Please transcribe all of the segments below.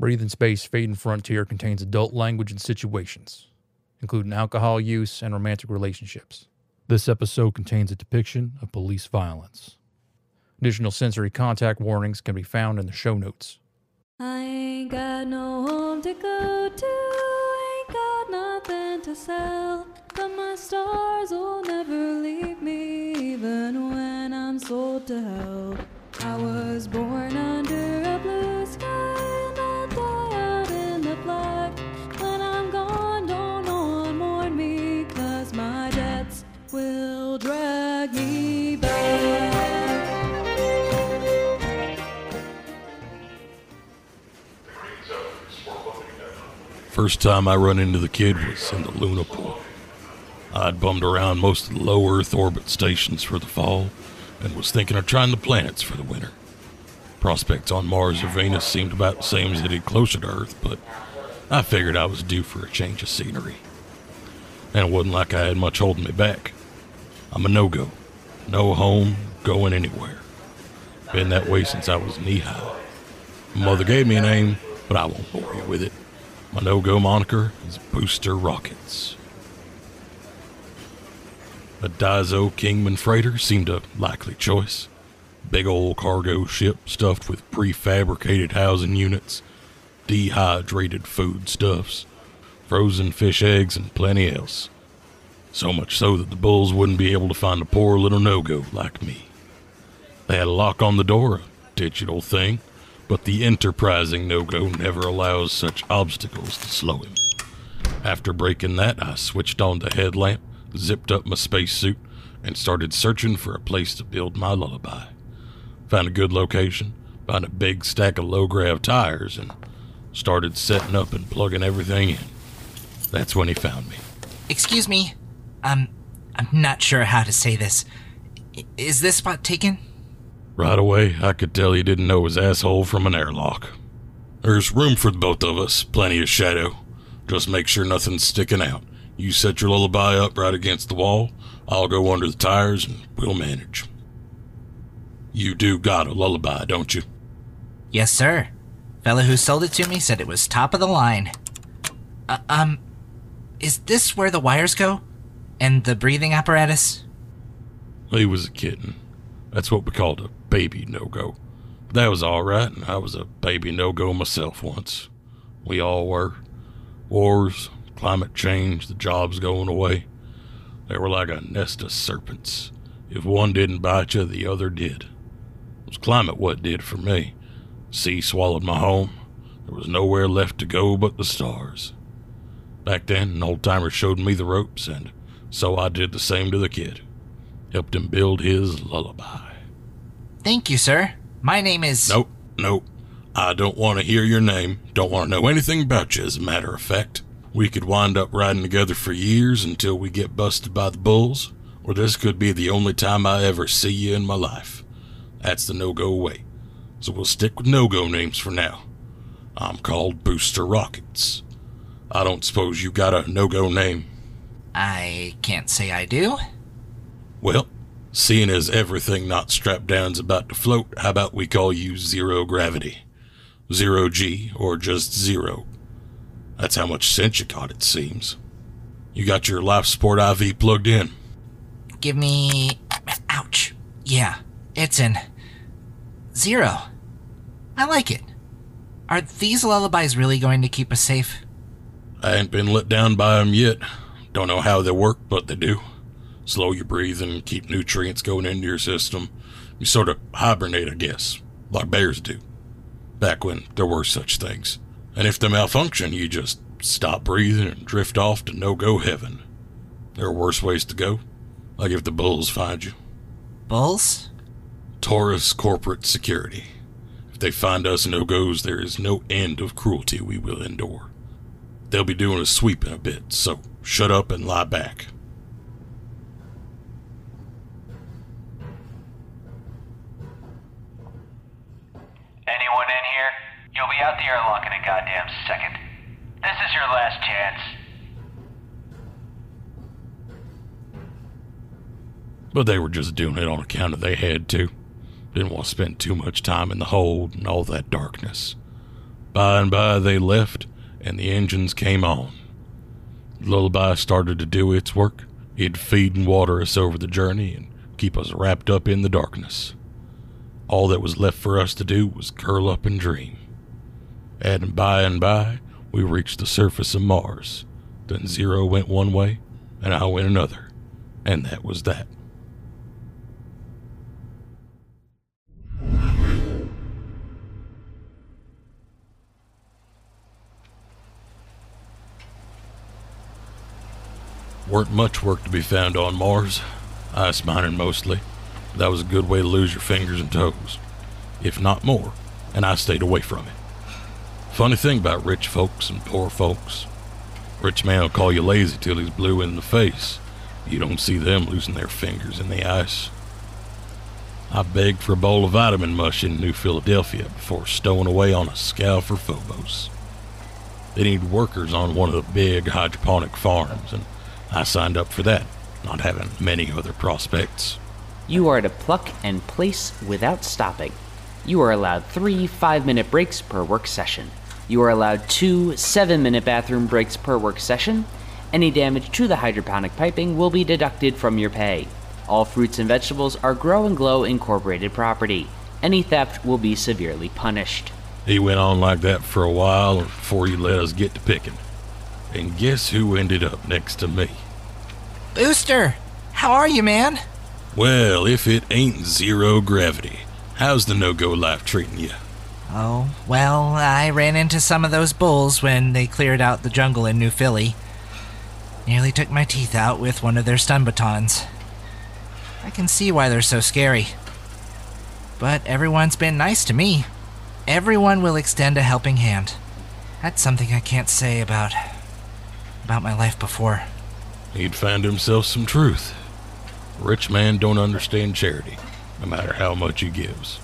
Breathing Space Fading Frontier contains adult language and situations, including alcohol use and romantic relationships. This episode contains a depiction of police violence. Additional sensory contact warnings can be found in the show notes. I ain't got no home to go to, ain't got nothing to sell. But my stars will never leave me, even when I'm sold to hell. I was born First time I run into the kid was in the Luna Pool. I'd bummed around most of the low Earth orbit stations for the fall and was thinking of trying the planets for the winter. Prospects on Mars or Venus seemed about the same as headed closer to Earth, but I figured I was due for a change of scenery. And it wasn't like I had much holding me back. I'm a no go. No home, going anywhere. Been that way since I was knee high. Mother gave me a name, but I won't bore you with it. My no go moniker is Booster Rockets. A Daiso Kingman freighter seemed a likely choice. Big old cargo ship stuffed with prefabricated housing units, dehydrated foodstuffs, frozen fish eggs, and plenty else. So much so that the bulls wouldn't be able to find a poor little no go like me. They had a lock on the door, a digital thing, but the enterprising no go never allows such obstacles to slow him. After breaking that, I switched on the headlamp, zipped up my spacesuit, and started searching for a place to build my lullaby. Found a good location, found a big stack of low grav tires, and started setting up and plugging everything in. That's when he found me. Excuse me. Um, I'm not sure how to say this. Is this spot taken? Right away, I could tell he didn't know his asshole from an airlock. There's room for the both of us, plenty of shadow. Just make sure nothing's sticking out. You set your lullaby up right against the wall, I'll go under the tires, and we'll manage. You do got a lullaby, don't you? Yes, sir. Fella who sold it to me said it was top of the line. Uh, um, is this where the wires go? And the breathing apparatus? He was a kitten. That's what we called a baby no go. That was all right, and I was a baby no go myself once. We all were. Wars, climate change, the jobs going away. They were like a nest of serpents. If one didn't bite you, the other did. It was climate what did for me. Sea swallowed my home. There was nowhere left to go but the stars. Back then, an old timer showed me the ropes, and so I did the same to the kid. Helped him build his lullaby. Thank you, sir. My name is. Nope, nope. I don't want to hear your name. Don't want to know anything about you, as a matter of fact. We could wind up riding together for years until we get busted by the bulls, or this could be the only time I ever see you in my life. That's the no go way. So we'll stick with no go names for now. I'm called Booster Rockets. I don't suppose you got a no go name. I can't say I do. Well, seeing as everything not strapped down's about to float, how about we call you Zero Gravity? Zero G, or just Zero. That's how much sense you got, it seems. You got your life support IV plugged in. Give me. Ouch. Yeah, it's in. Zero. I like it. Are these lullabies really going to keep us safe? I ain't been let down by 'em yet. Don't know how they work, but they do. Slow your breathing, keep nutrients going into your system. You sort of hibernate, I guess, like bears do. Back when there were such things. And if they malfunction, you just stop breathing and drift off to no go heaven. There are worse ways to go, like if the bulls find you. Bulls? Taurus Corporate Security. If they find us no goes, there is no end of cruelty we will endure. They'll be doing a sweep in a bit, so shut up and lie back. You'll be out the airlock in a goddamn second. This is your last chance. But they were just doing it on account of they had to. Didn't want to spend too much time in the hold and all that darkness. By and by, they left, and the engines came on. Lullaby started to do its work. It'd feed and water us over the journey and keep us wrapped up in the darkness. All that was left for us to do was curl up and dream. And by and by, we reached the surface of Mars. Then Zero went one way, and I went another. And that was that. Weren't much work to be found on Mars. Ice mining mostly. That was a good way to lose your fingers and toes, if not more, and I stayed away from it. Funny thing about rich folks and poor folks. Rich man will call you lazy till he's blue in the face. You don't see them losing their fingers in the ice. I begged for a bowl of vitamin mush in New Philadelphia before stowing away on a scow for Phobos. They need workers on one of the big hydroponic farms, and I signed up for that, not having many other prospects. You are to pluck and place without stopping. You are allowed three five minute breaks per work session. You are allowed two seven minute bathroom breaks per work session. Any damage to the hydroponic piping will be deducted from your pay. All fruits and vegetables are Grow and Glow Incorporated property. Any theft will be severely punished. He went on like that for a while before he let us get to picking. And guess who ended up next to me? Booster, how are you, man? Well, if it ain't zero gravity, how's the no go life treating you? Oh, well, I ran into some of those bulls when they cleared out the jungle in New Philly. Nearly took my teeth out with one of their stun batons. I can see why they're so scary. But everyone's been nice to me. Everyone will extend a helping hand. That's something I can't say about. about my life before. He'd find himself some truth. Rich man don't understand charity, no matter how much he gives.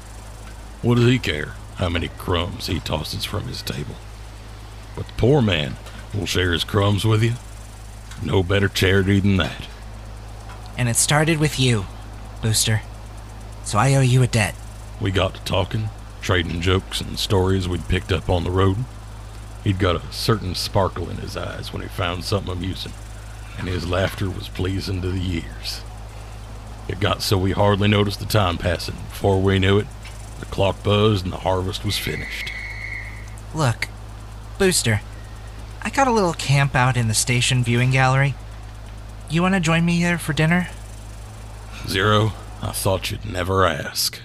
What does he care how many crumbs he tosses from his table? But the poor man will share his crumbs with you. No better charity than that. And it started with you, Booster. So I owe you a debt. We got to talking, trading jokes and stories we'd picked up on the road. He'd got a certain sparkle in his eyes when he found something amusing, and his laughter was pleasing to the ears. It got so we hardly noticed the time passing. Before we knew it, the clock buzzed and the harvest was finished. Look, Booster, I got a little camp out in the station viewing gallery. You want to join me here for dinner? Zero, I thought you'd never ask.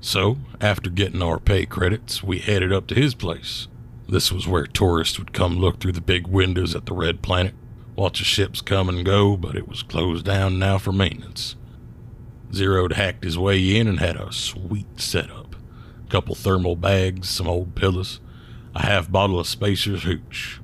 So, after getting our pay credits, we headed up to his place. This was where tourists would come look through the big windows at the Red Planet, watch the ships come and go, but it was closed down now for maintenance. Zero'd hacked his way in and had a sweet setup. A couple thermal bags, some old pillows, a half bottle of Spacer's Hooch,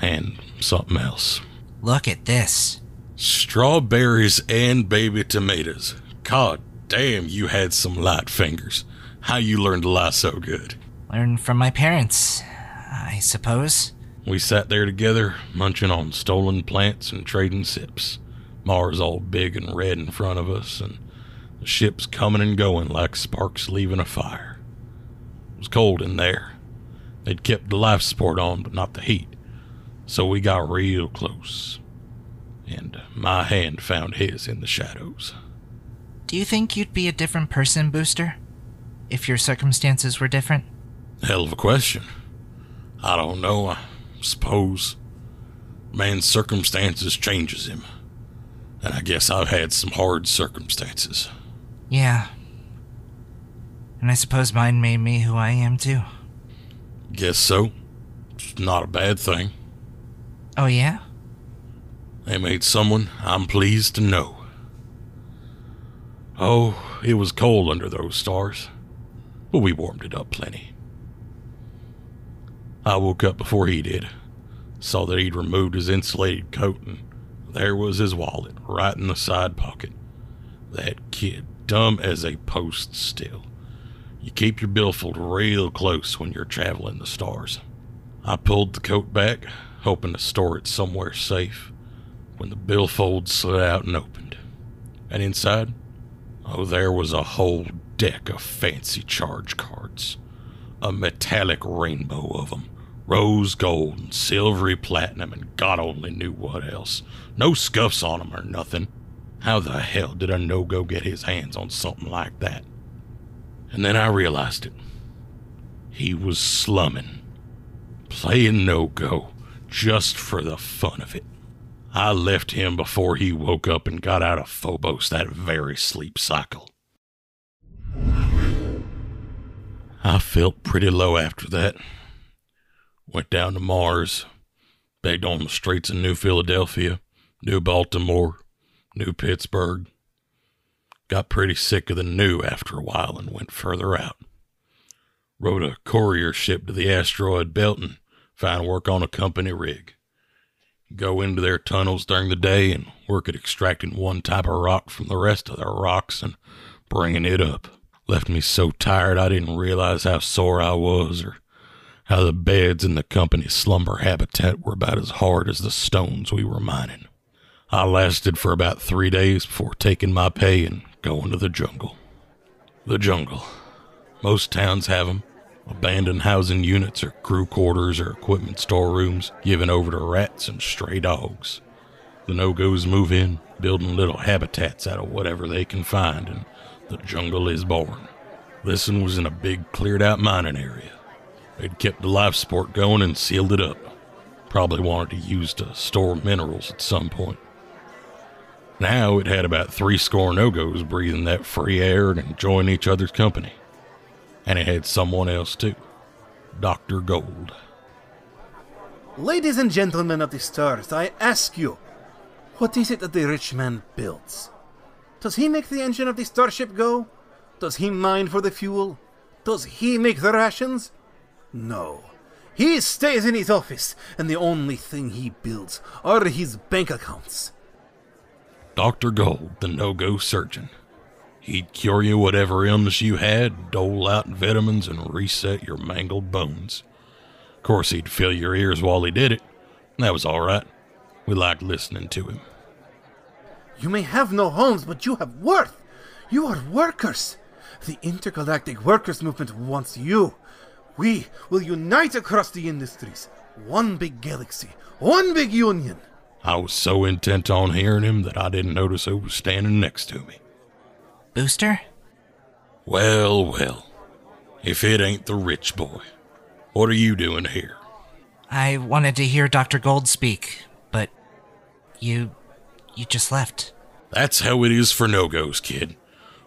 and something else. Look at this. Strawberries and baby tomatoes. God damn, you had some light fingers. How you learned to lie so good? Learned from my parents, I suppose. We sat there together, munching on stolen plants and trading sips. Mars all big and red in front of us, and the ships coming and going like sparks leaving a fire. It was cold in there. They'd kept the life support on, but not the heat. So we got real close. And my hand found his in the shadows. Do you think you'd be a different person, Booster? If your circumstances were different? Hell of a question. I don't know. I suppose man's circumstances changes him. And I guess I've had some hard circumstances. Yeah. And I suppose mine made me who I am, too. Guess so. It's not a bad thing. Oh, yeah? They made someone I'm pleased to know. Oh, it was cold under those stars, but we warmed it up plenty. I woke up before he did, saw that he'd removed his insulated coat, and there was his wallet right in the side pocket. That kid, dumb as a post still. You keep your billfold real close when you're traveling the stars. I pulled the coat back, hoping to store it somewhere safe, when the billfold slid out and opened. And inside, oh, there was a whole deck of fancy charge cards. A metallic rainbow of of 'em, Rose gold and silvery platinum and God only knew what else. No scuffs on 'em or nothing. How the hell did a no-go get his hands on something like that? And then I realized it. He was slumming. Playing no-go just for the fun of it. I left him before he woke up and got out of Phobos that very sleep cycle. I felt pretty low after that. Went down to Mars, begged on the streets of New Philadelphia, New Baltimore, New Pittsburgh. Got pretty sick of the new after a while and went further out. Rode a courier ship to the asteroid belt and found work on a company rig. Go into their tunnels during the day and work at extracting one type of rock from the rest of their rocks and bringing it up. Left me so tired I didn't realize how sore I was or how the beds in the company's slumber habitat were about as hard as the stones we were mining. I lasted for about three days before taking my pay and going to the jungle. The jungle. Most towns have 'em. Abandoned housing units or crew quarters or equipment storerooms given over to rats and stray dogs. The no-goes move in, building little habitats out of whatever they can find, and the jungle is born. This one was in a big cleared out mining area. They'd kept the life support going and sealed it up. Probably wanted to use to store minerals at some point. Now it had about three score no-goes breathing that free air and enjoying each other's company. And it had someone else too. Dr. Gold. Ladies and gentlemen of the stars, I ask you, what is it that the rich man builds? Does he make the engine of the starship go? Does he mine for the fuel? Does he make the rations? No. He stays in his office, and the only thing he builds are his bank accounts. Dr. Gold, the no go surgeon. He'd cure you whatever illness you had, dole out vitamins, and reset your mangled bones. Of course, he'd fill your ears while he did it. That was all right. We liked listening to him. You may have no homes, but you have worth. You are workers. The intergalactic workers movement wants you. We will unite across the industries. One big galaxy, one big union. I was so intent on hearing him that I didn't notice who was standing next to me. Booster? Well, well. If it ain't the rich boy. What are you doing here? I wanted to hear Dr. Gold speak, but you. you just left. That's how it is for no goes, kid.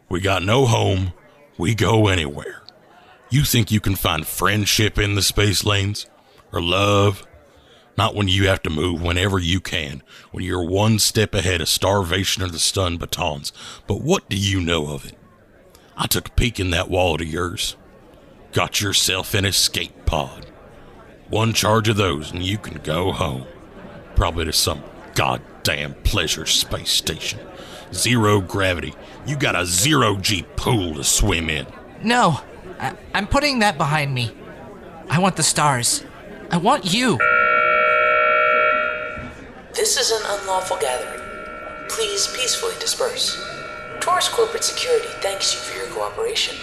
We got no home, we go anywhere. You think you can find friendship in the space lanes? Or love? Not when you have to move whenever you can, when you're one step ahead of starvation or the stun batons. But what do you know of it? I took a peek in that wallet of yours. Got yourself an escape pod. One charge of those and you can go home. Probably to some goddamn pleasure space station. Zero gravity. You got a zero G pool to swim in. No! I- I'm putting that behind me. I want the stars. I want you. This is an unlawful gathering. Please peacefully disperse. Taurus Corporate Security thanks you for your cooperation.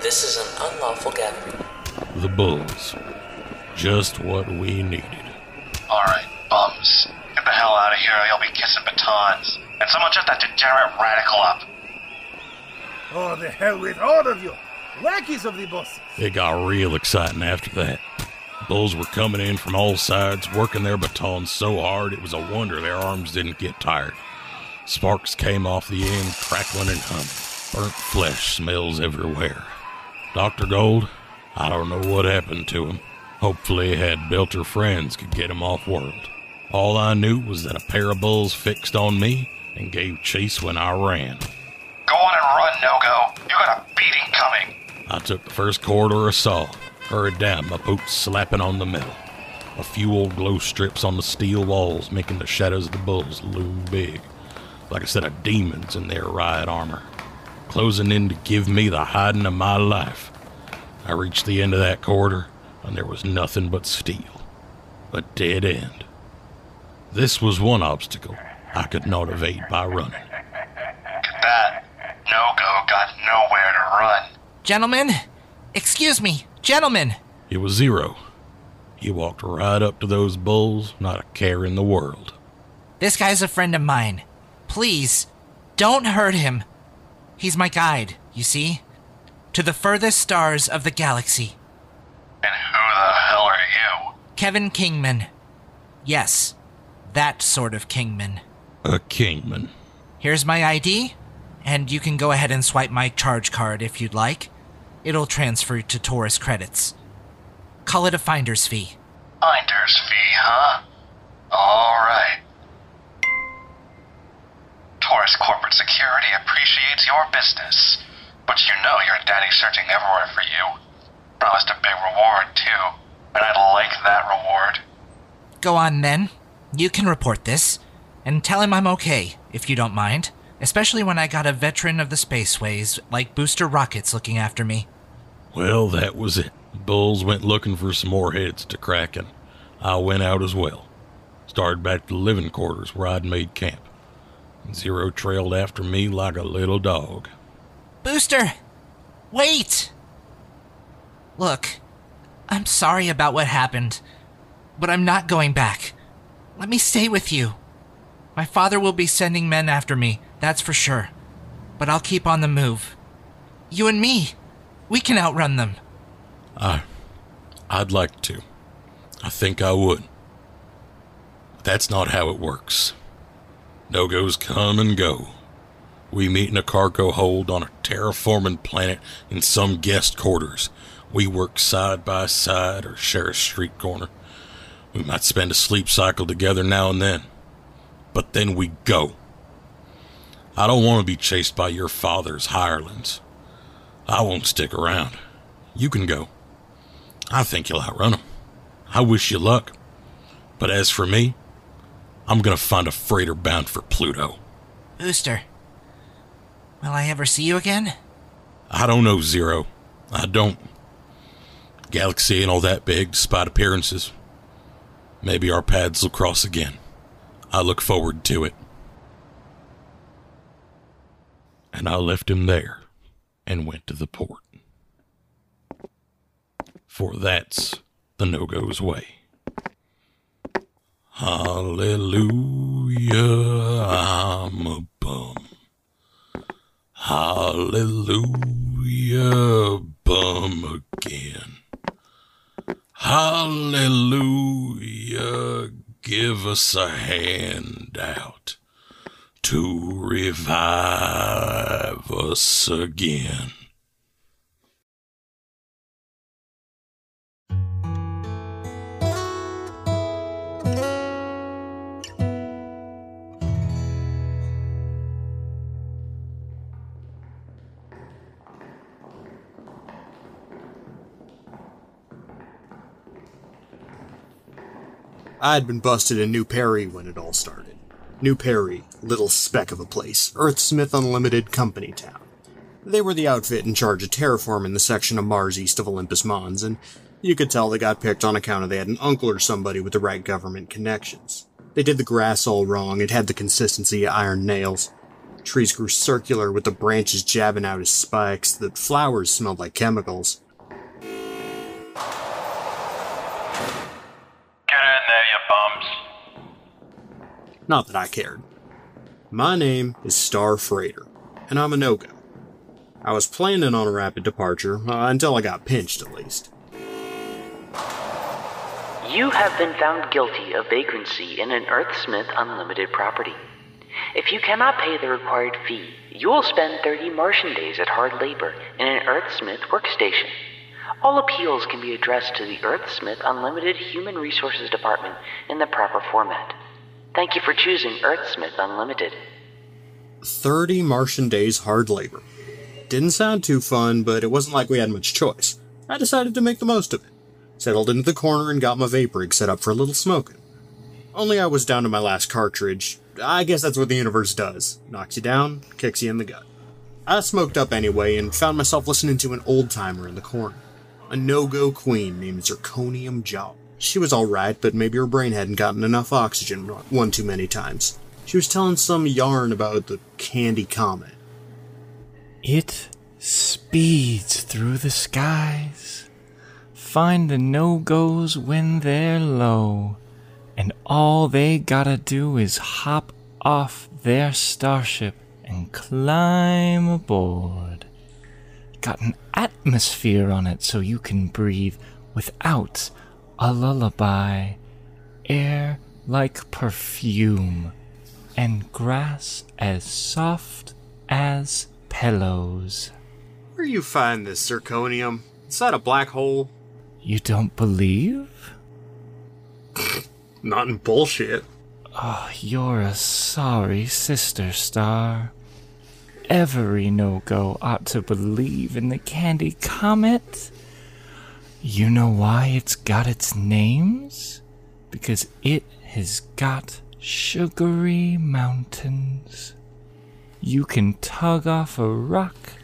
This is an unlawful gathering. The Bulls. Just what we needed. Alright, bums. Get the hell out of here or you'll be kissing batons. And someone shut that degenerate radical up. Oh, the hell with all of you! Lackeys of the bosses! It got real exciting after that. Bulls were coming in from all sides, working their batons so hard it was a wonder their arms didn't get tired. Sparks came off the end, crackling and humming. Burnt flesh smells everywhere. Dr. Gold, I don't know what happened to him. Hopefully, had Belter friends could get him off world. All I knew was that a pair of bulls fixed on me and gave chase when I ran. Go on and run, no go. You got a beating coming. I took the first corridor I saw, hurried down, my boots slapping on the metal. A few old glow strips on the steel walls making the shadows of the bulls loom big, like a set of demons in their riot armor, closing in to give me the hiding of my life. I reached the end of that corridor, and there was nothing but steel. A dead end. This was one obstacle I could not evade by running. Get that. No go got nowhere to run. Gentlemen, excuse me. Gentlemen, It was Zero. He walked right up to those bulls, not a care in the world. this guy's a friend of mine. Please, don't hurt him. He's my guide, you see? To the furthest stars of the galaxy. And who the hell are you? Kevin Kingman. Yes, that sort of Kingman. A kingman. Here's my ID, and you can go ahead and swipe my charge card if you'd like. It'll transfer to Taurus credits. Call it a finder's fee. Finder's fee, huh? Alright. Taurus Corporate Security appreciates your business. But you know your daddy's searching everywhere for you. Promised a big reward, too. And I'd like that reward. Go on then. You can report this. And tell him I'm okay, if you don't mind. Especially when I got a veteran of the spaceways like Booster Rockets looking after me. Well, that was it. The bulls went looking for some more heads to crack, and I went out as well. Started back to living quarters where I'd made camp. Zero trailed after me like a little dog. Booster! Wait! Look, I'm sorry about what happened, but I'm not going back. Let me stay with you. My father will be sending men after me, that's for sure. But I'll keep on the move. You and me, we can outrun them. I. I'd like to. I think I would. That's not how it works. No goes come and go. We meet in a cargo hold on a terraforming planet in some guest quarters. We work side by side or share a street corner. We might spend a sleep cycle together now and then. But then we go. I don't want to be chased by your father's hirelings. I won't stick around. You can go. I think you'll outrun 'em. I wish you luck. But as for me, I'm gonna find a freighter bound for Pluto. Booster, will I ever see you again? I don't know, Zero. I don't. Galaxy ain't all that big, despite appearances. Maybe our paths will cross again. I look forward to it. And I left him there and went to the port. For that's the no go's way. Hallelujah, I'm a bum. Hallelujah, bum again. Hallelujah, give us a hand out to revive us again. I had been busted in New Perry when it all started. New Perry, little speck of a place, Earthsmith Unlimited Company Town. They were the outfit in charge of terraforming the section of Mars east of Olympus Mons, and you could tell they got picked on account of they had an uncle or somebody with the right government connections. They did the grass all wrong, it had the consistency of iron nails. Trees grew circular with the branches jabbing out as spikes, the flowers smelled like chemicals. Not that I cared. My name is Star Freighter, and I'm a no-go. I was planning on a rapid departure, uh, until I got pinched at least. You have been found guilty of vagrancy in an Earthsmith Unlimited property. If you cannot pay the required fee, you will spend 30 Martian days at hard labor in an Earthsmith workstation. All appeals can be addressed to the Earthsmith Unlimited Human Resources Department in the proper format. Thank you for choosing Earthsmith Unlimited. 30 Martian days hard labor. Didn't sound too fun, but it wasn't like we had much choice. I decided to make the most of it. Settled into the corner and got my vape rig set up for a little smoking. Only I was down to my last cartridge. I guess that's what the universe does. Knocks you down, kicks you in the gut. I smoked up anyway and found myself listening to an old timer in the corner. A no-go queen named Zirconium Jowl. She was alright, but maybe her brain hadn't gotten enough oxygen one too many times. She was telling some yarn about the Candy Comet. It speeds through the skies find the no goes when they're low, and all they gotta do is hop off their starship and climb aboard. Got an atmosphere on it so you can breathe without a lullaby. Air like perfume, and grass as soft as pillows. Where you find this zirconium? Is that a black hole? You don't believe? Not in bullshit. Oh, you're a sorry sister, Star. Every no go ought to believe in the Candy Comet. You know why it's got its names? Because it has got sugary mountains. You can tug off a rock,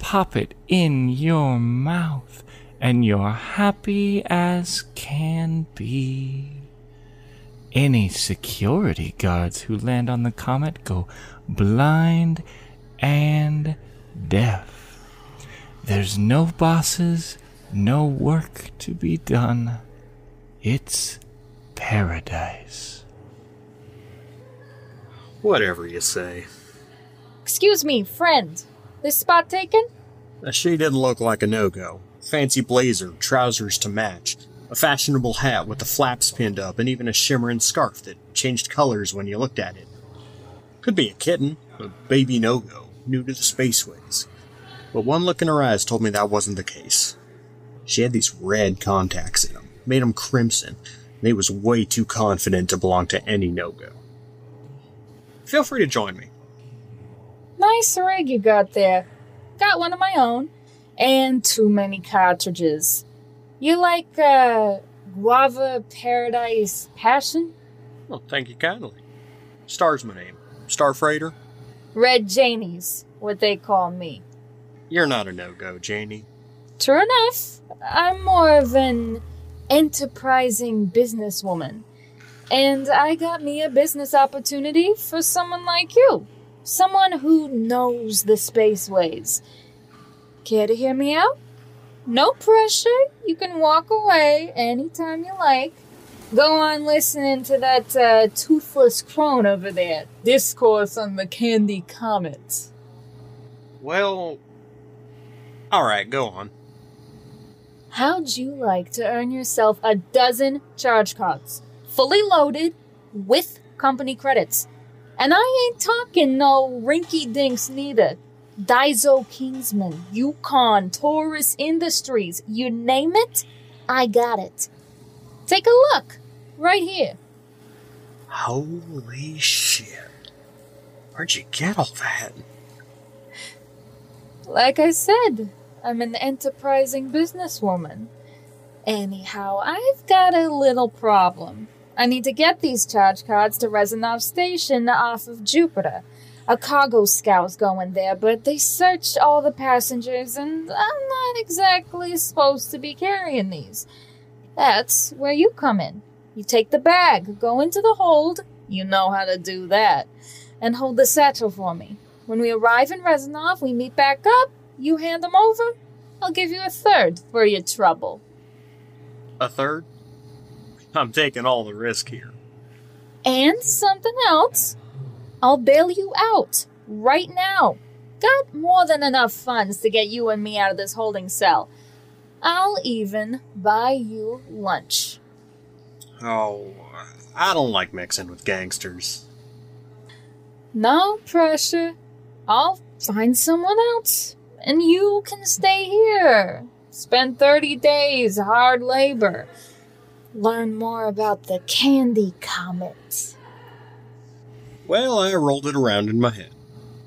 pop it in your mouth, and you're happy as can be. Any security guards who land on the comet go blind and deaf. There's no bosses, no work to be done. It's paradise. Whatever you say. Excuse me, friend. This spot taken? She didn't look like a no go. Fancy blazer, trousers to match, a fashionable hat with the flaps pinned up, and even a shimmering scarf that changed colors when you looked at it. Could be a kitten, a baby no go, new to the spaceways. But one look in her eyes told me that wasn't the case. She had these red contacts in them, made them crimson, and he was way too confident to belong to any no go. Feel free to join me. Nice rig you got there. Got one of my own. And too many cartridges. You like, uh, Guava Paradise Passion? Well, thank you kindly. Star's my name. Star Freighter? Red Janie's what they call me. You're not a no go, Janie. True enough. I'm more of an enterprising businesswoman. And I got me a business opportunity for someone like you. Someone who knows the spaceways. Care to hear me out? No pressure. You can walk away anytime you like. Go on listening to that uh, toothless crone over there discourse on the Candy Comet. Well. Alright, go on. How'd you like to earn yourself a dozen charge cards, fully loaded, with company credits? And I ain't talking no rinky dinks neither. Daiso Kingman, Yukon, Taurus Industries, you name it, I got it. Take a look, right here. Holy shit. Where'd you get all that? Like I said, I'm an enterprising businesswoman. Anyhow, I've got a little problem. I need to get these charge cards to Rezanov Station off of Jupiter. A cargo scout's going there, but they searched all the passengers, and I'm not exactly supposed to be carrying these. That's where you come in. You take the bag, go into the hold, you know how to do that, and hold the satchel for me. When we arrive in Rezanov, we meet back up, you hand them over, I'll give you a third for your trouble. A third? I'm taking all the risk here. And something else. I'll bail you out right now. Got more than enough funds to get you and me out of this holding cell. I'll even buy you lunch. Oh, I don't like mixing with gangsters. No pressure. I'll find someone else. And you can stay here. Spend 30 days hard labor. Learn more about the Candy Comet. Well, I rolled it around in my head.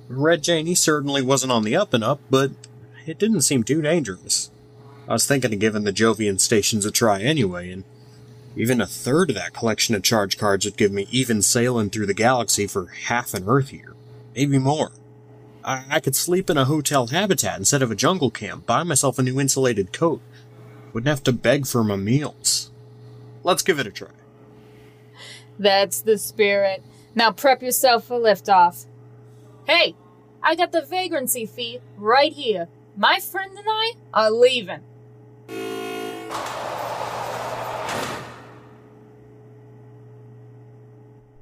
Red Janie certainly wasn't on the up and up, but it didn't seem too dangerous. I was thinking of giving the Jovian stations a try anyway, and even a third of that collection of charge cards would give me even sailing through the galaxy for half an Earth year. Maybe more. I, I could sleep in a hotel habitat instead of a jungle camp, buy myself a new insulated coat, wouldn't have to beg for my meals. Let's give it a try. That's the spirit. Now prep yourself for liftoff. Hey, I got the vagrancy fee right here. My friend and I are leaving.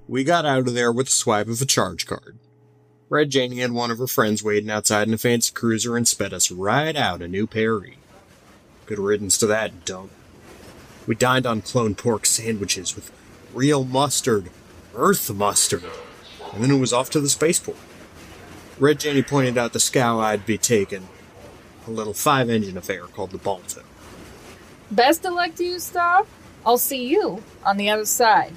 We got out of there with a swipe of a charge card. Red Janie had one of her friends waiting outside in a fancy cruiser and sped us right out a New Perry. Good riddance to that dump. We dined on clone pork sandwiches with real mustard, earth mustard, and then it was off to the spaceport. Red Janie pointed out the scow I'd be taking, a little five engine affair called the Balto. Best of luck to you, Star. I'll see you on the other side.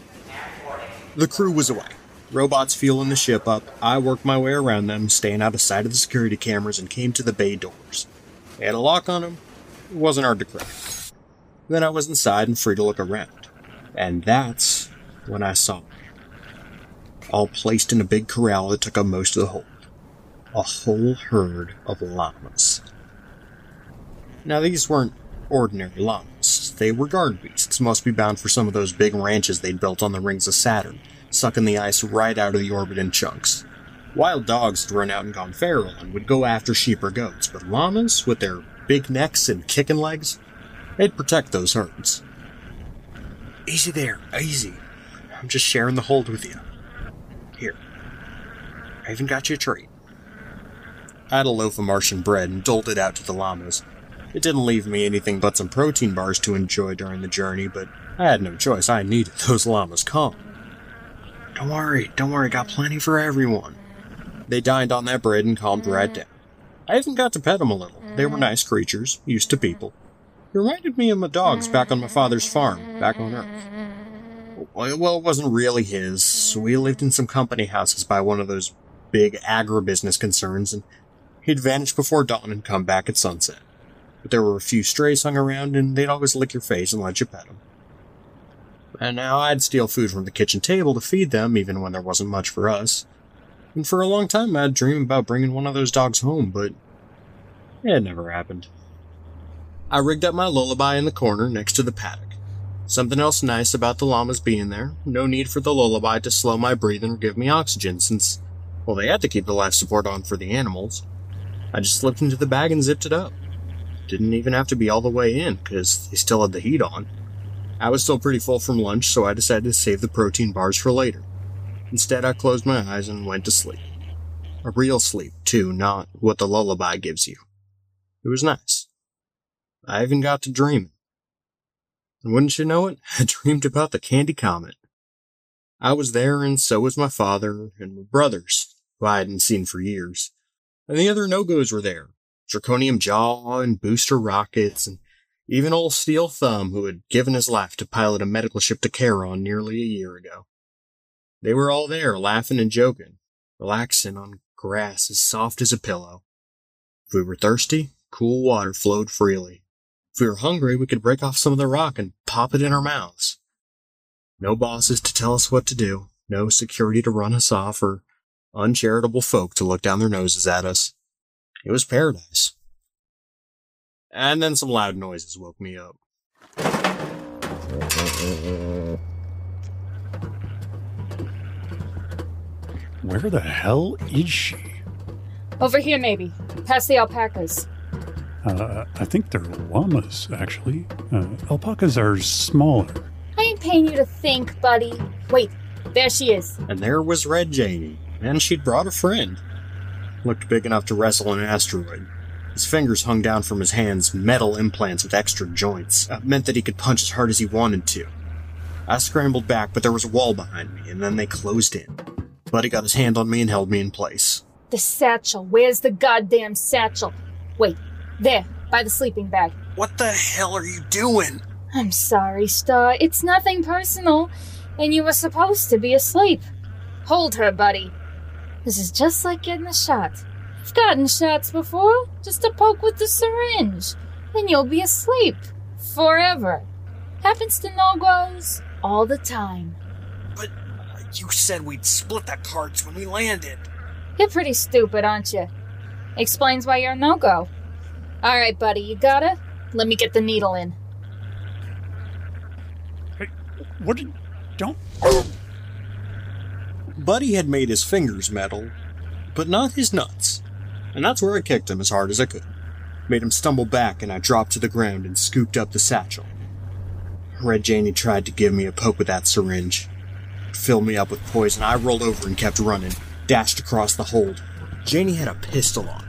The crew was away. Robots fueling the ship up, I worked my way around them, staying out of sight of the security cameras, and came to the bay doors. They had a lock on them. It wasn't hard to crack. Then I was inside and free to look around. And that's when I saw them. All placed in a big corral that took up most of the hold. A whole herd of llamas. Now, these weren't ordinary llamas. They were guard beasts, must be bound for some of those big ranches they'd built on the rings of Saturn, sucking the ice right out of the orbit in chunks. Wild dogs had run out and gone feral and would go after sheep or goats, but llamas, with their big necks and kicking legs, they'd protect those herds. Easy there, easy. I'm just sharing the hold with you. Here. I even got you a treat. I had a loaf of Martian bread and doled it out to the llamas. It didn't leave me anything but some protein bars to enjoy during the journey, but I had no choice. I needed those llamas calm. Don't worry, don't worry, got plenty for everyone. They dined on that bread and calmed right mm. down. I even got to pet them a little. They were mm. nice creatures, used to people. It reminded me of my dogs back on my father's farm, back on Earth. Well, it wasn't really his. We lived in some company houses by one of those big agribusiness concerns, and he'd vanish before dawn and come back at sunset. But there were a few strays hung around, and they'd always lick your face and let you pet them. And now I'd steal food from the kitchen table to feed them, even when there wasn't much for us. And for a long time, I'd dream about bringing one of those dogs home, but it never happened. I rigged up my lullaby in the corner next to the paddock. Something else nice about the llamas being there, no need for the lullaby to slow my breathing or give me oxygen, since, well, they had to keep the life support on for the animals. I just slipped into the bag and zipped it up. Didn't even have to be all the way in, because they still had the heat on. I was still pretty full from lunch, so I decided to save the protein bars for later. Instead, I closed my eyes and went to sleep. A real sleep, too, not what the lullaby gives you. It was nice. I even got to dreaming. And wouldn't you know it, I dreamed about the Candy Comet. I was there, and so was my father and my brothers, who I hadn't seen for years. And the other no-goes were there. Zirconium Jowl and Booster Rockets and even old Steel Thumb, who had given his life to pilot a medical ship to Charon nearly a year ago. They were all there, laughing and joking, relaxing on grass as soft as a pillow. If we were thirsty, cool water flowed freely. If we were hungry, we could break off some of the rock and pop it in our mouths. No bosses to tell us what to do, no security to run us off, or uncharitable folk to look down their noses at us. It was paradise. And then some loud noises woke me up. Where the hell is she? Over here, maybe. Past the alpacas. Uh, I think they're llamas, actually. Uh, alpacas are smaller. I ain't paying you to think, buddy. Wait, there she is. And there was Red Janie, and she'd brought a friend. Looked big enough to wrestle an asteroid. His fingers hung down from his hands, metal implants with extra joints. That meant that he could punch as hard as he wanted to. I scrambled back, but there was a wall behind me, and then they closed in. Buddy got his hand on me and held me in place. The satchel. Where's the goddamn satchel? Wait, there, by the sleeping bag. What the hell are you doing? I'm sorry, Star. It's nothing personal, and you were supposed to be asleep. Hold her, buddy. This is just like getting a shot. I've gotten shots before. Just a poke with the syringe, and you'll be asleep. Forever. Happens to no-goes all the time. But uh, you said we'd split the cards when we landed. You're pretty stupid, aren't you? Explains why you're a no-go. All right, buddy, you gotta? Let me get the needle in. Hey, what did. Don't. Buddy had made his fingers metal, but not his nuts. And that's where I kicked him as hard as I could. Made him stumble back, and I dropped to the ground and scooped up the satchel. Red Janie tried to give me a poke with that syringe. about to fill me up with poison, I rolled over and kept running, dashed across the hold. Janie had a pistol on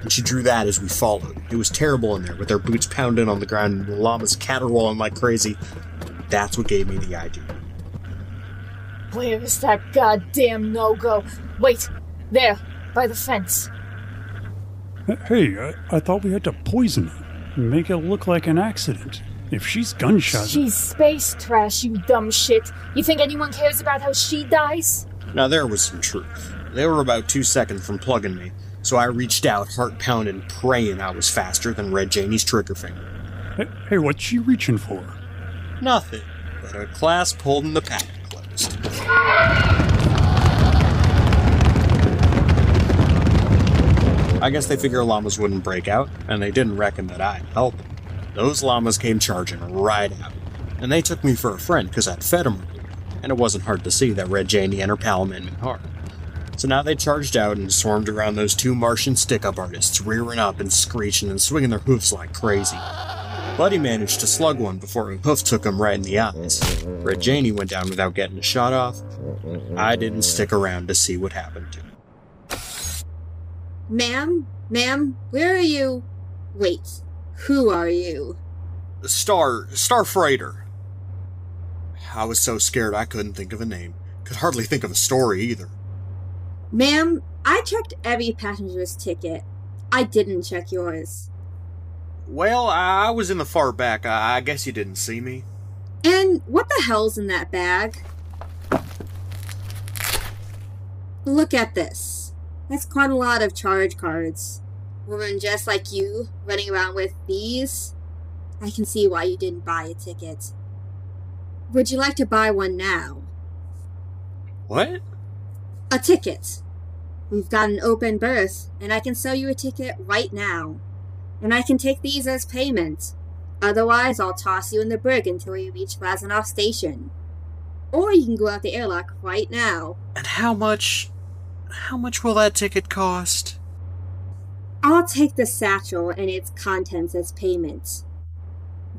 and she drew that as we followed. It was terrible in there, with our boots pounding on the ground and the llamas caterwauling like crazy. That's what gave me the idea. Where is that goddamn no go? Wait, there, by the fence. Hey, I, I thought we had to poison her, make it look like an accident. If she's gunshot, She's space trash, you dumb shit. You think anyone cares about how she dies? Now, there was some truth. They were about two seconds from plugging me, so I reached out, heart pounding, praying I was faster than Red Janie's trigger finger. hey, hey, what's she reaching for? Nothing but a clasp holding the packet closed. I guess they figure llamas wouldn't break out, and they didn't reckon that I'd help them. Those llamas came charging right out, and they took me for a friend because I'd fed them and it wasn't hard to see that Red Janie and her pal meant me hard. So now they charged out and swarmed around those two Martian stick up artists, rearing up and screeching and swinging their hoofs like crazy. Buddy managed to slug one before a hoof took him right in the eyes. Red Janie went down without getting a shot off. I didn't stick around to see what happened to him. Ma'am? Ma'am? Where are you? Wait. Who are you? Star, Star Freighter. I was so scared I couldn't think of a name. Could hardly think of a story either. Ma'am, I checked every passenger's ticket. I didn't check yours. Well, I was in the far back. I I guess you didn't see me. And what the hell's in that bag? Look at this. That's quite a lot of charge cards. Woman just like you, running around with these? I can see why you didn't buy a ticket. Would you like to buy one now? What? A ticket. We've got an open berth, and I can sell you a ticket right now. And I can take these as payment. Otherwise, I'll toss you in the brig until you reach Rezanov Station. Or you can go out the airlock right now. And how much. How much will that ticket cost? I'll take the satchel and its contents as payment.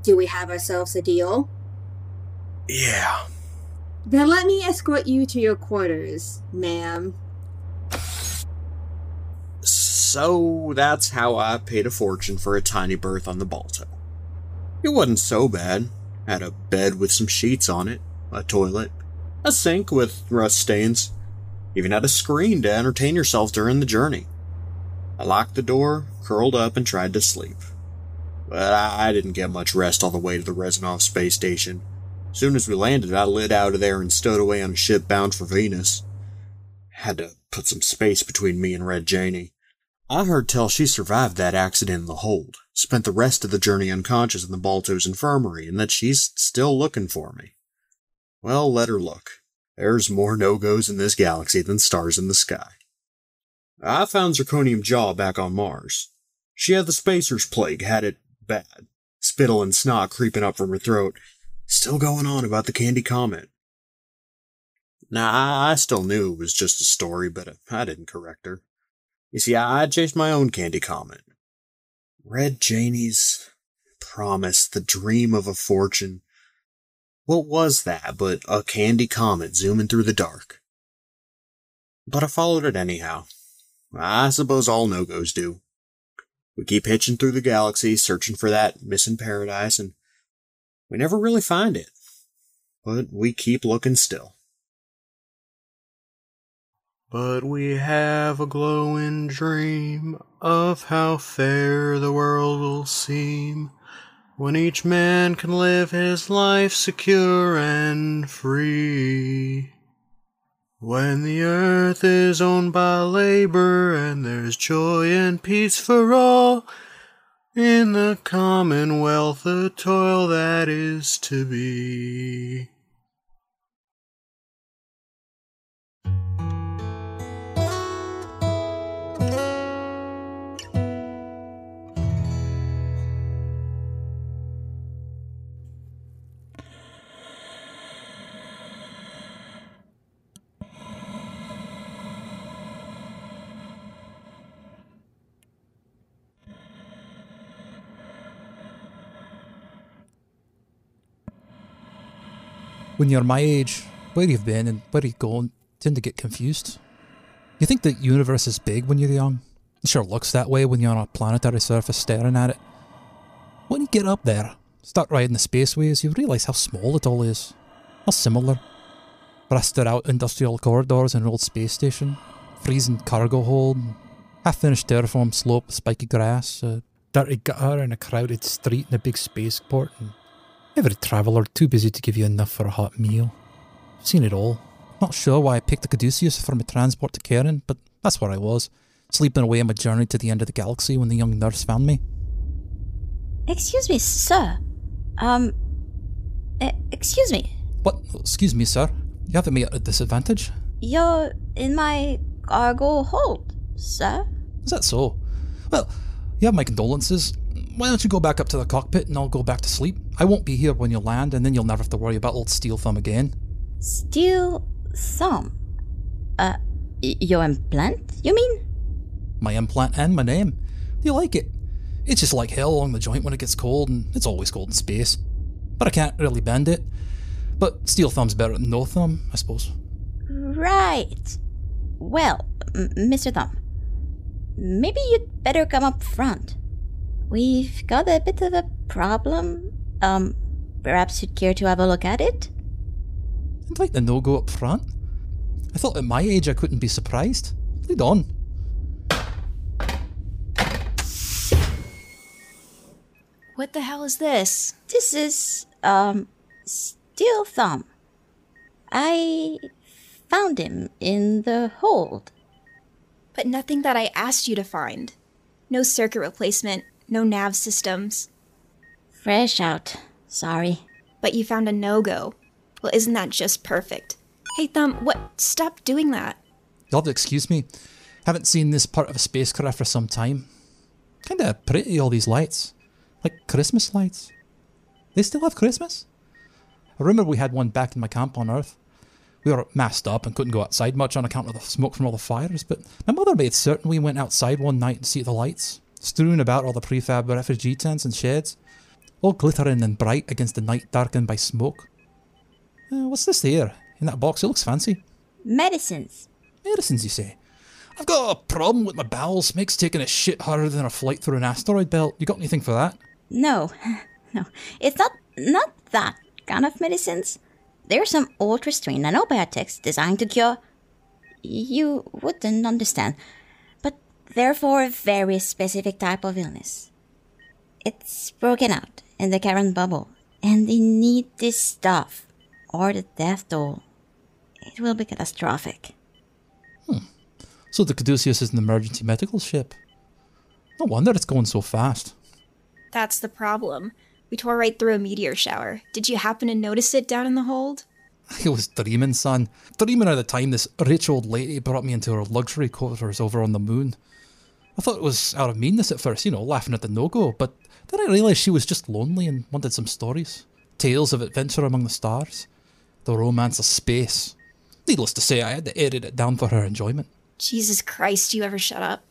Do we have ourselves a deal? Yeah. Then let me escort you to your quarters, ma'am. So that's how I paid a fortune for a tiny berth on the Balto. It wasn't so bad. Had a bed with some sheets on it, a toilet, a sink with rust stains, even had a screen to entertain yourself during the journey. I locked the door, curled up, and tried to sleep. But I, didn't get much rest all the way to the Rezanov space station. Soon as we landed, I lit out of there and stowed away on a ship bound for Venus. Had to put some space between me and Red Janie. I heard tell she survived that accident in the hold, spent the rest of the journey unconscious in the Balto's infirmary, and that she's still looking for me. Well, let her look. There's more no-goes in this galaxy than stars in the sky. I found Zirconium Jowl back on Mars. She had the Spacer's Plague, had it bad. Spittle and snot creeping up from her throat. Still going on about the Candy Comet. Now, I, still knew it was just a story, but I didn't correct her. You see, I, chased my own Candy Comet. Red Janie's promise, the dream of a fortune. What was that but a candy comet zooming through the dark? But I followed it anyhow. I suppose all no-goes do. We keep hitching through the galaxy, searching for that missing paradise, and we never really find it. But we keep looking still. But we have a glowing dream of how fair the world will seem when each man can live his life secure and free. When the earth is owned by labor and there's joy and peace for all, in the commonwealth of toil that is to be. When you're my age, where you've been and where you're going tend to get confused. You think the universe is big when you're young? It sure looks that way when you're on a planetary surface staring at it. When you get up there, start riding the spaceways, you realise how small it all is. How similar. Blasted out industrial corridors in an old space station, freezing cargo hold, half finished terraform slope with spiky grass, dirty gutter in a crowded street in a big spaceport, and every traveller too busy to give you enough for a hot meal. I've seen it all. Not sure why I picked the Caduceus for my transport to Karen, but that's where I was, sleeping away on my journey to the end of the galaxy when the young nurse found me. Excuse me, sir. Um. eh, excuse me. What? Excuse me, sir. You have me at a disadvantage? You're in my cargo hold, sir. Is that so? Well, you have my condolences. Why don't you go back up to the cockpit and I'll go back to sleep? I won't be here when you land, and then you'll never have to worry about old Steel Thumb again. Steel thumb. Uh, your implant, you mean? My implant and my name. Do you like it? It's just like hell along the joint when it gets cold, and it's always cold in space. But I can't really bend it. But Steel Thumb's better than no thumb, I suppose. Right. Well, Mr. Thumb, maybe you'd better come up front. We've got a bit of a problem. Um, perhaps you'd care to have a look at it? I'd like the no go up front. I thought at my age I couldn't be surprised. Lead on. What the hell is this? This is, um, Steel Thumb. I found him in the hold. But nothing that I asked you to find. No circuit replacement, no nav systems. Fresh out. Sorry. But you found a no go. Well, isn't that just perfect? Hey, Thumb, what? Stop doing that. You'll have to excuse me. Haven't seen this part of a spacecraft for some time. Kinda pretty, all these lights. Like Christmas lights. They still have Christmas? I remember we had one back in my camp on Earth. We were masked up and couldn't go outside much on account of the smoke from all the fires, but my mother made certain we went outside one night to see the lights, strewn about all the prefab refugee tents and sheds, all glittering and bright against the night darkened by smoke. Uh, what's this here? In that box, it looks fancy. Medicines. Medicines, you say? I've got a problem with my bowels. Makes taking a shit harder than a flight through an asteroid belt. You got anything for that? No, no. It's not not that kind of medicines. There's some ultra strain nanobiotics designed to cure. You wouldn't understand, but a very specific type of illness. It's broken out in the Karen bubble, and they need this stuff, or the death toll. It will be catastrophic. Hmm. So the Caduceus is an emergency medical ship. No wonder it's going so fast. That's the problem. We tore right through a meteor shower. Did you happen to notice it down in the hold? I was dreaming, son. Dreaming at the time this rich old lady brought me into her luxury quarters over on the moon. I thought it was out of meanness at first, you know, laughing at the no-go, but then I realised she was just lonely and wanted some stories. Tales of adventure among the stars. The romance of space. Needless to say, I had to edit it down for her enjoyment. Jesus Christ, you ever shut up?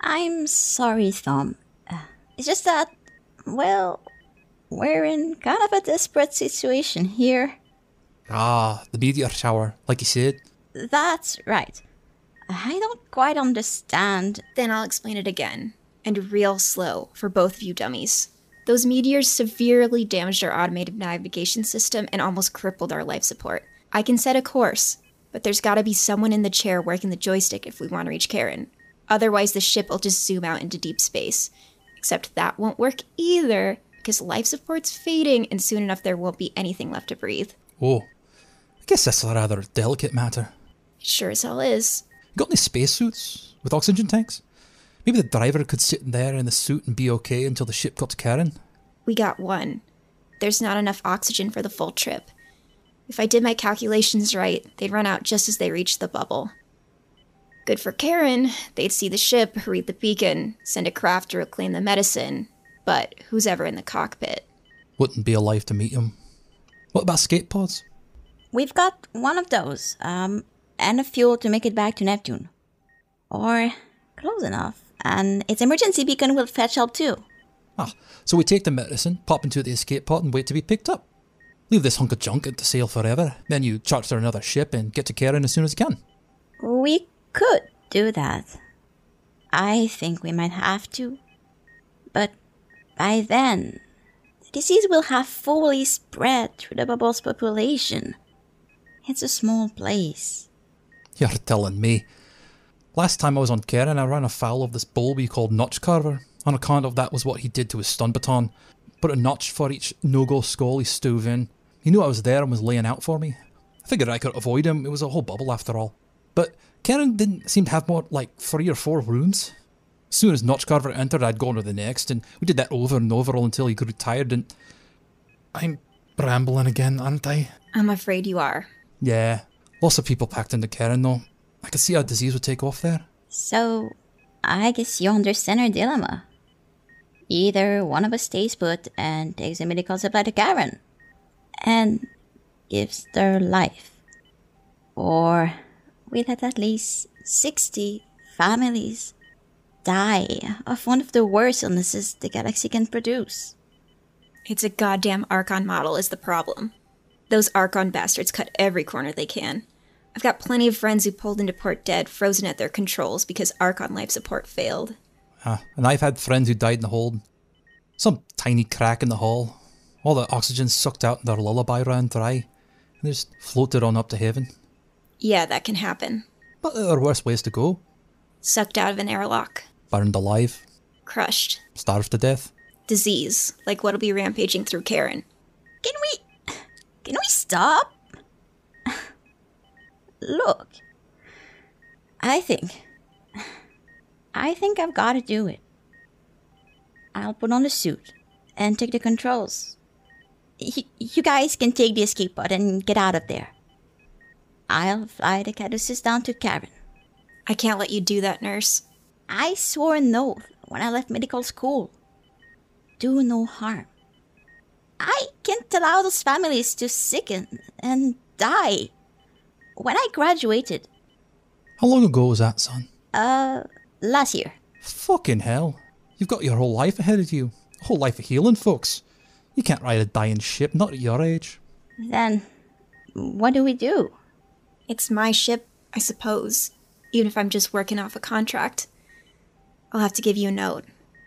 I'm sorry, Thumb. Uh, It's just that, well, we're in kind of a desperate situation here. Ah, the meteor shower, like you said. That's right. I don't quite understand. Then I'll explain it again. And real slow for both of you dummies. Those meteors severely damaged our automated navigation system and almost crippled our life support. I can set a course, but there's gotta be someone in the chair working the joystick if we want to reach Karen. Otherwise, the ship will just zoom out into deep space. Except that won't work either, because life support's fading, and soon enough there won't be anything left to breathe. Oh, I guess that's a rather delicate matter. Sure as hell is. Got any spacesuits with oxygen tanks? Maybe the driver could sit in there in the suit and be okay until the ship got to Karen. We got one. There's not enough oxygen for the full trip. If I did my calculations right, they'd run out just as they reached the bubble. Good for Karen. They'd see the ship, read the beacon, send a craft to reclaim the medicine. But who's ever in the cockpit? Wouldn't be alive to meet him. What about skate pods? We've got one of those, um, and a fuel to make it back to Neptune. Or close enough, and its emergency beacon will fetch help too. Ah, so we take the medicine, pop into the escape pod, and wait to be picked up. Leave this hunk of junk out to sail forever, then you charter another ship and get to Karen as soon as you can. We could do that. I think we might have to. But by then, the disease will have fully spread through the bubble's population. It's a small place. You're telling me. Last time I was on Karen, I ran afoul of this bull we called Notch Carver. On account of that was what he did to his stun baton. Put a notch for each no-go skull he stove in. He knew I was there and was laying out for me. I figured I could avoid him. It was a whole bubble after all. But Karen didn't seem to have more like three or four rooms. As soon as Notch Carver entered, I'd go on to the next, and we did that over and over until he grew tired and. I'm rambling again, aren't I? I'm afraid you are. Yeah. Lots of people packed into Karen, though. I could see how disease would take off there. So, I guess you understand our dilemma. Either one of us stays put and takes a medical supply to Karen and gives their life, or we let at least 60 families die of one of the worst illnesses the galaxy can produce. It's a goddamn Archon model is the problem. Those Archon bastards cut every corner they can. I've got plenty of friends who pulled into port dead, frozen at their controls because Archon life support failed. Ah, and I've had friends who died in the hold. Some tiny crack in the hull. All the oxygen sucked out and their lullaby ran dry. And they just floated on up to heaven. Yeah, that can happen. But there are worse ways to go. Sucked out of an airlock. Burned alive. Crushed. Starved to death. Disease, like what'll be rampaging through Karen. Can we. Stop? Look. I think. I think I've got to do it. I'll put on the suit and take the controls. Y- you guys can take the escape pod and get out of there. I'll fly the Caduceus down to Karen. I can't let you do that, nurse. I swore an oath when I left medical school. Do no harm. I can't allow those families to sicken and die. When I graduated, How long ago was that, son? uh, last year, Fucking hell. You've got your whole life ahead of you. A whole life of healing, folks. You can't ride a dying ship, not at your age. then what do we do? It's my ship, I suppose, even if I'm just working off a contract. I'll have to give you a note.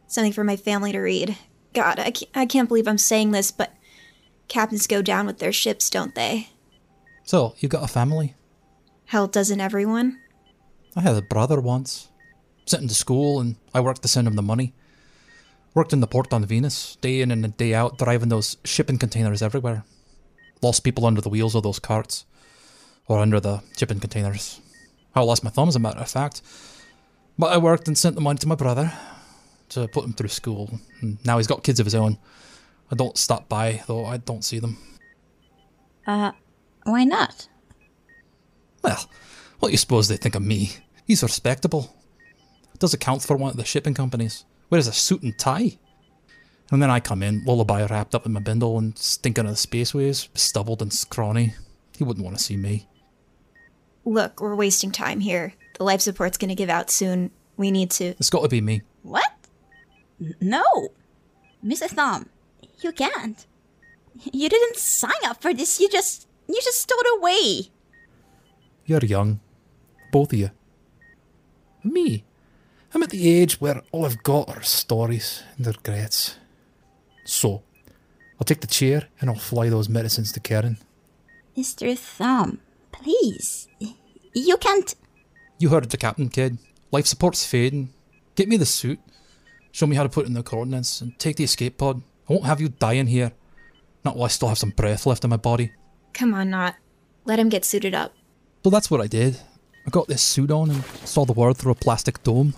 Something for my family to read. God, I can't, I can't believe I'm saying this, but captains go down with their ships, don't they? So, you've got a family? Hell, doesn't everyone? I had a brother once. Sent him to school, and I worked to send him the money. Worked in the port on Venus, day in and day out, driving those shipping containers everywhere. Lost people under the wheels of those carts. Or under the shipping containers. I lost my thumb, as a matter of fact. But I worked and sent the money to my brother to put him through school. And now he's got kids of his own. I don't stop by, though I don't see them. Uh, why not? Well, what do you suppose they think of me? He's respectable. Does account for one of the shipping companies. Wears a suit and tie. And then I come in, lullaby wrapped up in my bindle and stinking of the spaceways, stubbled and scrawny. He wouldn't want to see me. Look, we're wasting time here. The life support's gonna give out soon. We need to. It's got to be me. What? No! Mrs. Thumb, you can't. You didn't sign up for this, you just. you just stowed away. You're young. Both of you. Me. I'm at the age where all I've got are stories and regrets. So, I'll take the chair and I'll fly those medicines to Karen. Mr. Thumb, please. You can't. You heard the captain, kid. Life support's fading. Get me the suit. Show me how to put in the coordinates and take the escape pod. I won't have you dying here. Not while I still have some breath left in my body. Come on, Knot. Let him get suited up. So that's what I did. I got this suit on and saw the world through a plastic dome.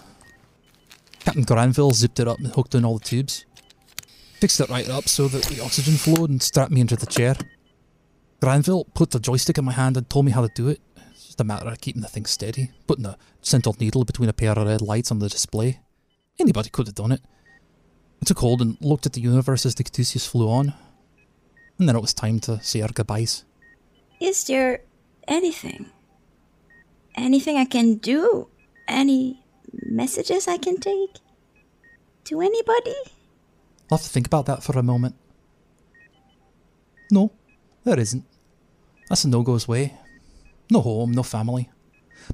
Captain Granville zipped it up and hooked in all the tubes. Fixed it right up so that the oxygen flowed and strapped me into the chair. Granville put the joystick in my hand and told me how to do it. It's just a matter of keeping the thing steady, putting a central needle between a pair of red lights on the display. Anybody could have done it. I took hold and looked at the universe as the Caduceus flew on. And then it was time to say our goodbyes. Is there anything? Anything I can do? Any messages I can take? To anybody? I'll have to think about that for a moment. No, There isn't. That's a no-go's way. No home, no family.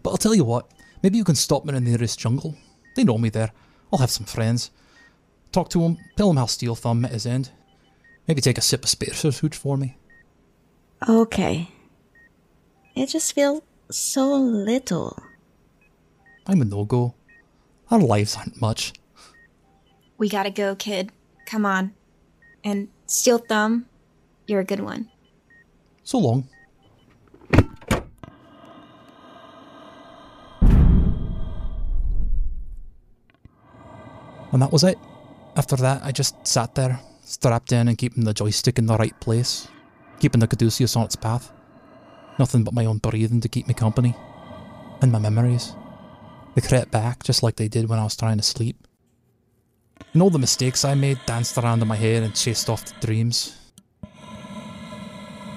But I'll tell you what, maybe you can stop me in the nearest jungle. They know me there. I'll have some friends. Talk to him, tell him how Steel Thumb met his end. Maybe take a sip of Spacer's hooch for me. Okay. It just feels so little. I'm a no-go. Our lives aren't much. We gotta go, kid. Come on. And Steel Thumb, you're a good one. So long. And that was it. After that, I just sat there, strapped in and keeping the joystick in the right place, keeping the Caduceus on its path. Nothing but my own breathing to keep me company. And my memories. They crept back just like they did when I was trying to sleep. And all the mistakes I made danced around in my head and chased off the dreams.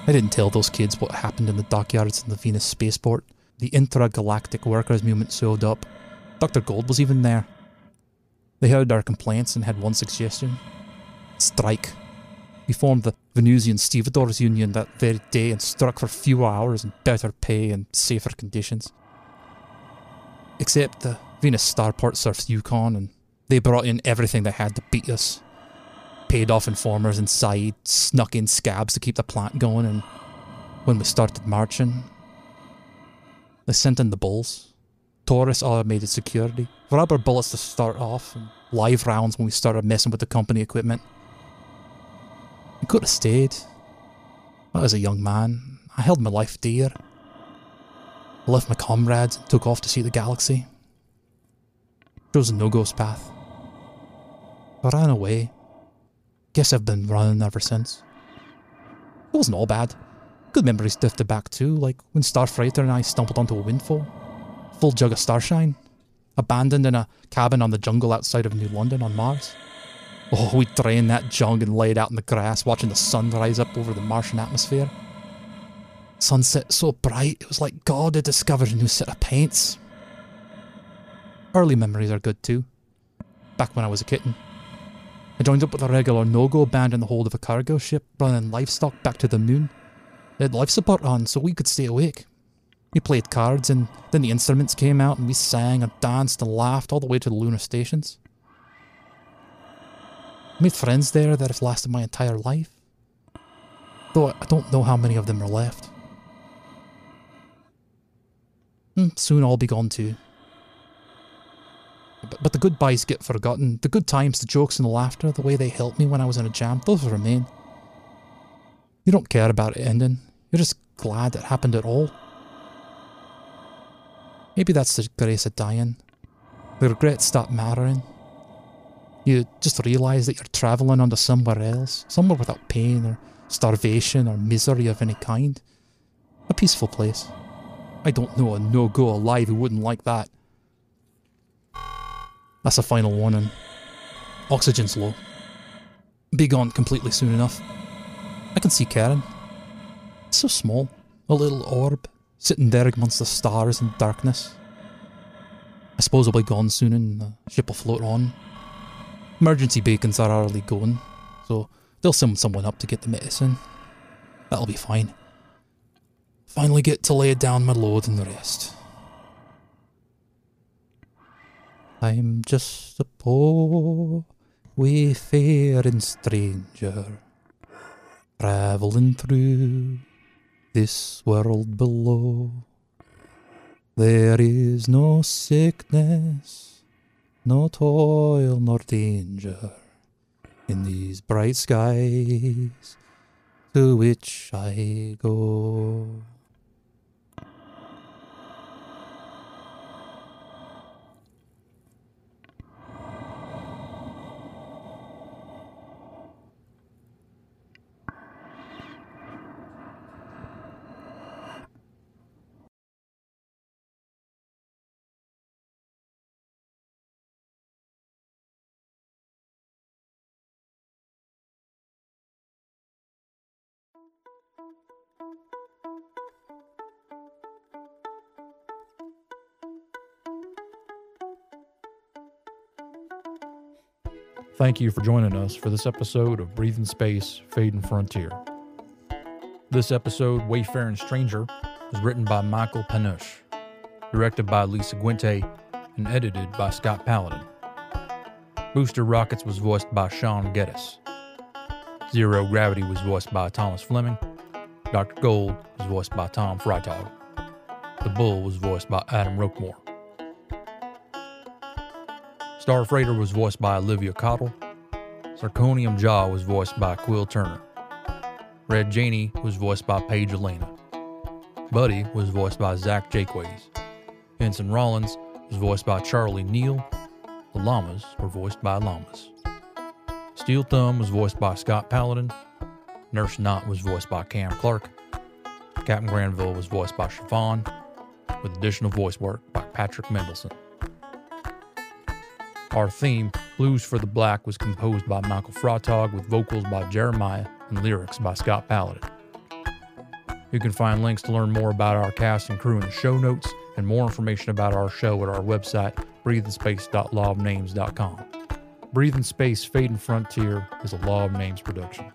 I didn't tell those kids what happened in the dockyards in the Venus spaceport. The intergalactic workers' movement showed up. Dr. Gold was even there. They heard our complaints and had one suggestion. Strike. We formed the Venusian Stevedores Union that very day and struck for fewer hours and better pay and safer conditions. Except the Venus Starport surfs Yukon and they brought in everything they had to beat us. Paid off informers inside, snuck in scabs to keep the plant going, and when we started marching, they sent in the bulls. Taurus automated oh, security, rubber bullets to start off, and live rounds when we started messing with the company equipment. I could have stayed. But as a young man, I held my life dear. I left my comrades and took off to see the galaxy. Chose a no-go's path. I ran away. Guess I've been running ever since. It wasn't all bad. Good memories drifted back too, like when Star Freighter and I stumbled onto a windfall. Full jug of starshine. Abandoned in a cabin on the jungle outside of New London on Mars. Oh, we drained that jug and laid out in the grass watching the sun rise up over the Martian atmosphere. Sunset so bright, it was like God had discovered a new set of paints. Early memories are good too. Back when I was a kitten. I joined up with a regular no-go band in the hold of a cargo ship, running livestock back to the moon. They had life support on, so we could stay awake. We played cards, and then the instruments came out, and we sang and danced and laughed all the way to the lunar stations. Made friends there that have lasted my entire life. Though I don't know how many of them are left. And soon I'll be gone too. But, but the goodbyes get forgotten. The good times, the jokes and the laughter, the way they helped me when I was in a jam, those remain. You don't care about it ending. You're just glad it happened at all. Maybe that's the grace of dying. The regrets stop mattering. You just realise that you're travelling onto somewhere else, somewhere without pain or starvation or misery of any kind. A peaceful place. I don't know a no-go alive who wouldn't like that. That's a final warning. Oxygen's low. Be gone completely soon enough. I can see Karen. It's So small. A little orb, sitting there amongst the stars and darkness. I suppose I'll be gone soon and the ship will float on. Emergency beacons are already going, so they'll send someone up to get the medicine. That'll be fine. Finally get to lay down my load and rest. I'm just a poor wayfaring stranger, travelling through this world below. There is no sickness, no toil nor danger in these bright skies to which I go. Thank you for joining us for this episode of Breathing Space, Fading Frontier. This episode, Wayfaring Stranger, was written by Michael Panush, directed by Lisa Guente, and edited by Scott Paladin. Booster Rockets was voiced by Sean Geddes. Zero Gravity was voiced by Thomas Fleming. Dr. Gold was voiced by Tom Freitag. The Bull was voiced by Adam Roquemore. Star Freighter was voiced by Olivia Cottle. Zirconium Jowl was voiced by Quill Turner. Red Janey was voiced by Paige Elena. Buddy was voiced by Zach Jaquays. Ensign Rollins was voiced by Charlie Neal. The Llamas were voiced by Llamas. Steel Thumb was voiced by Scott Paladin. Nurse Knot was voiced by Cam Clark. Captain Granville was voiced by Siobhan, with additional voice work by Patrick Mendelson. Our theme, Blues for the Black, was composed by Michael Freitag with vocals by Jeremiah and lyrics by Scott Paladin. You can find links to learn more about our cast and crew in the show notes and more information about our show at our website, breatheinspace.lawofnames.com. Breathing Space Fading Frontier is a Law of Names production.